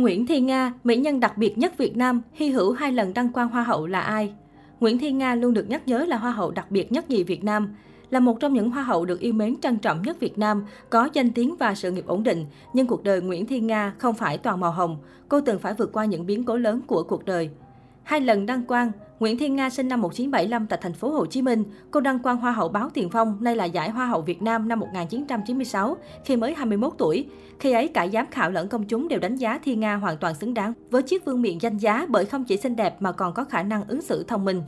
Nguyễn Thi Nga, mỹ nhân đặc biệt nhất Việt Nam, hy hữu hai lần đăng quang Hoa hậu là ai? Nguyễn Thi Nga luôn được nhắc nhớ là Hoa hậu đặc biệt nhất nhì Việt Nam. Là một trong những Hoa hậu được yêu mến trân trọng nhất Việt Nam, có danh tiếng và sự nghiệp ổn định, nhưng cuộc đời Nguyễn Thi Nga không phải toàn màu hồng. Cô từng phải vượt qua những biến cố lớn của cuộc đời. Hai lần đăng quang, Nguyễn Thiên Nga sinh năm 1975 tại thành phố Hồ Chí Minh. Cô đăng quang Hoa hậu báo Tiền Phong, nay là giải Hoa hậu Việt Nam năm 1996, khi mới 21 tuổi. Khi ấy, cả giám khảo lẫn công chúng đều đánh giá Thiên Nga hoàn toàn xứng đáng với chiếc vương miện danh giá bởi không chỉ xinh đẹp mà còn có khả năng ứng xử thông minh.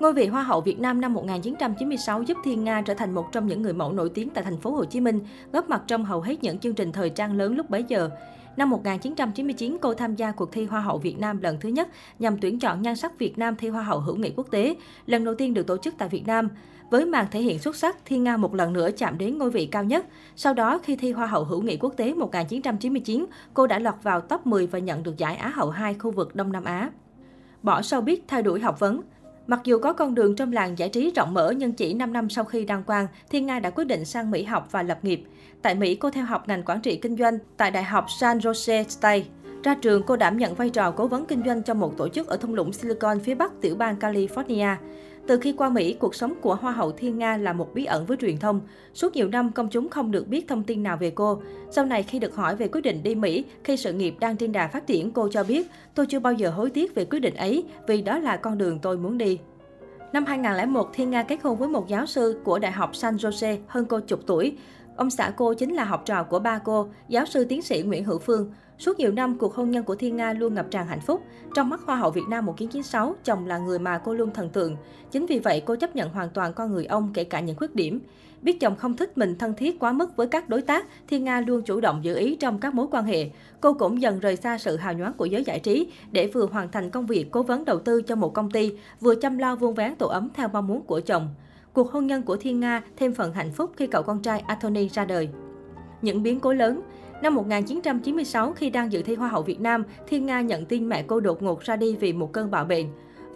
Ngôi vị Hoa hậu Việt Nam năm 1996 giúp Thiên Nga trở thành một trong những người mẫu nổi tiếng tại thành phố Hồ Chí Minh, góp mặt trong hầu hết những chương trình thời trang lớn lúc bấy giờ. Năm 1999, cô tham gia cuộc thi Hoa hậu Việt Nam lần thứ nhất nhằm tuyển chọn nhan sắc Việt Nam thi Hoa hậu hữu nghị quốc tế, lần đầu tiên được tổ chức tại Việt Nam. Với màn thể hiện xuất sắc, Thiên Nga một lần nữa chạm đến ngôi vị cao nhất. Sau đó, khi thi Hoa hậu hữu nghị quốc tế 1999, cô đã lọt vào top 10 và nhận được giải Á hậu 2 khu vực Đông Nam Á. Bỏ sau biết thay đổi học vấn Mặc dù có con đường trong làng giải trí rộng mở nhưng chỉ 5 năm sau khi đăng quang, Thiên Nga đã quyết định sang Mỹ học và lập nghiệp. Tại Mỹ, cô theo học ngành quản trị kinh doanh tại Đại học San Jose State. Ra trường, cô đảm nhận vai trò cố vấn kinh doanh cho một tổ chức ở thung lũng Silicon phía bắc tiểu bang California. Từ khi qua Mỹ, cuộc sống của Hoa hậu Thiên Nga là một bí ẩn với truyền thông. Suốt nhiều năm, công chúng không được biết thông tin nào về cô. Sau này, khi được hỏi về quyết định đi Mỹ, khi sự nghiệp đang trên đà phát triển, cô cho biết, tôi chưa bao giờ hối tiếc về quyết định ấy, vì đó là con đường tôi muốn đi. Năm 2001, Thiên Nga kết hôn với một giáo sư của Đại học San Jose hơn cô chục tuổi. Ông xã cô chính là học trò của ba cô, giáo sư tiến sĩ Nguyễn Hữu Phương. Suốt nhiều năm, cuộc hôn nhân của Thiên Nga luôn ngập tràn hạnh phúc. Trong mắt Hoa hậu Việt Nam 1996, chồng là người mà cô luôn thần tượng. Chính vì vậy, cô chấp nhận hoàn toàn con người ông, kể cả những khuyết điểm. Biết chồng không thích mình thân thiết quá mức với các đối tác, Thiên Nga luôn chủ động giữ ý trong các mối quan hệ. Cô cũng dần rời xa sự hào nhoáng của giới giải trí để vừa hoàn thành công việc cố vấn đầu tư cho một công ty, vừa chăm lo vuông vén tổ ấm theo mong muốn của chồng. Cuộc hôn nhân của Thiên Nga thêm phần hạnh phúc khi cậu con trai Anthony ra đời. Những biến cố lớn Năm 1996, khi đang dự thi Hoa hậu Việt Nam, Thiên Nga nhận tin mẹ cô đột ngột ra đi vì một cơn bạo bệnh.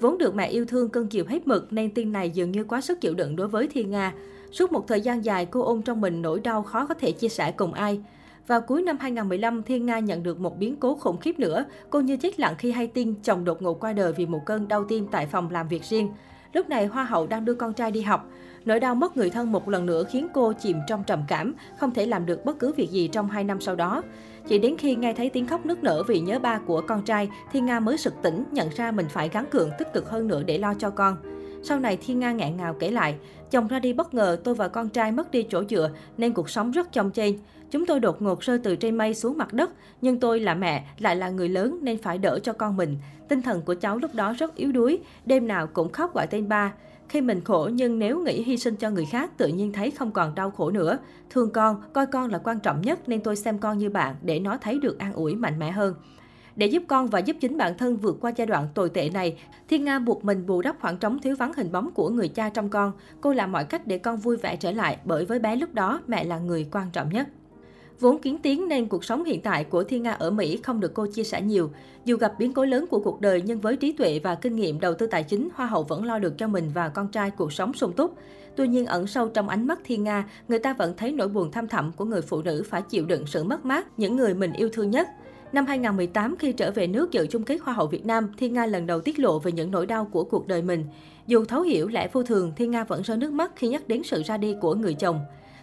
Vốn được mẹ yêu thương cưng chiều hết mực nên tin này dường như quá sức chịu đựng đối với Thiên Nga. Suốt một thời gian dài, cô ôm trong mình nỗi đau khó có thể chia sẻ cùng ai. Vào cuối năm 2015, Thiên Nga nhận được một biến cố khủng khiếp nữa. Cô như chết lặng khi hay tin chồng đột ngột qua đời vì một cơn đau tim tại phòng làm việc riêng. Lúc này Hoa hậu đang đưa con trai đi học. Nỗi đau mất người thân một lần nữa khiến cô chìm trong trầm cảm, không thể làm được bất cứ việc gì trong 2 năm sau đó. Chỉ đến khi nghe thấy tiếng khóc nức nở vì nhớ ba của con trai, Thiên Nga mới sực tỉnh, nhận ra mình phải gắng cường tích cực hơn nữa để lo cho con. Sau này Thiên Nga ngẹn ngào kể lại, chồng ra đi bất ngờ tôi và con trai mất đi chỗ dựa nên cuộc sống rất chông chênh. Chúng tôi đột ngột rơi từ trên mây xuống mặt đất, nhưng tôi là mẹ, lại là người lớn nên phải đỡ cho con mình. Tinh thần của cháu lúc đó rất yếu đuối, đêm nào cũng khóc gọi tên ba. Khi mình khổ nhưng nếu nghĩ hy sinh cho người khác tự nhiên thấy không còn đau khổ nữa. Thương con, coi con là quan trọng nhất nên tôi xem con như bạn để nó thấy được an ủi mạnh mẽ hơn. Để giúp con và giúp chính bản thân vượt qua giai đoạn tồi tệ này, Thiên Nga buộc mình bù đắp khoảng trống thiếu vắng hình bóng của người cha trong con. Cô làm mọi cách để con vui vẻ trở lại bởi với bé lúc đó mẹ là người quan trọng nhất. Vốn kiến tiếng nên cuộc sống hiện tại của Thiên Nga ở Mỹ không được cô chia sẻ nhiều. Dù gặp biến cố lớn của cuộc đời nhưng với trí tuệ và kinh nghiệm đầu tư tài chính, Hoa hậu vẫn lo được cho mình và con trai cuộc sống sung túc. Tuy nhiên ẩn sâu trong ánh mắt Thiên Nga, người ta vẫn thấy nỗi buồn thâm thẳm của người phụ nữ phải chịu đựng sự mất mát những người mình yêu thương nhất. Năm 2018, khi trở về nước dự chung kết Hoa hậu Việt Nam, Thiên Nga lần đầu tiết lộ về những nỗi đau của cuộc đời mình. Dù thấu hiểu lẽ vô thường, Thiên Nga vẫn rơi nước mắt khi nhắc đến sự ra đi của người chồng.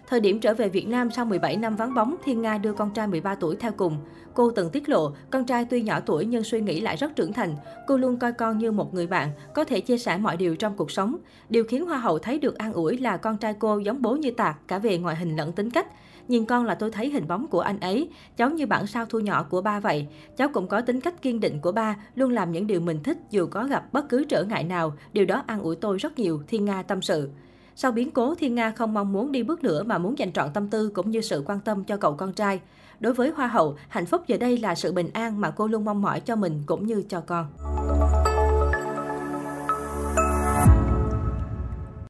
Thời điểm trở về Việt Nam sau 17 năm vắng bóng, Thiên Nga đưa con trai 13 tuổi theo cùng. Cô từng tiết lộ, con trai tuy nhỏ tuổi nhưng suy nghĩ lại rất trưởng thành. Cô luôn coi con như một người bạn, có thể chia sẻ mọi điều trong cuộc sống. Điều khiến Hoa hậu thấy được an ủi là con trai cô giống bố như tạc, cả về ngoại hình lẫn tính cách. Nhìn con là tôi thấy hình bóng của anh ấy, cháu như bản sao thu nhỏ của ba vậy. Cháu cũng có tính cách kiên định của ba, luôn làm những điều mình thích dù có gặp bất cứ trở ngại nào. Điều đó an ủi tôi rất nhiều, Thiên Nga tâm sự. Sau biến cố, Thiên Nga không mong muốn đi bước nữa mà muốn dành trọn tâm tư cũng như sự quan tâm cho cậu con trai. Đối với Hoa hậu, hạnh phúc giờ đây là sự bình an mà cô luôn mong mỏi cho mình cũng như cho con.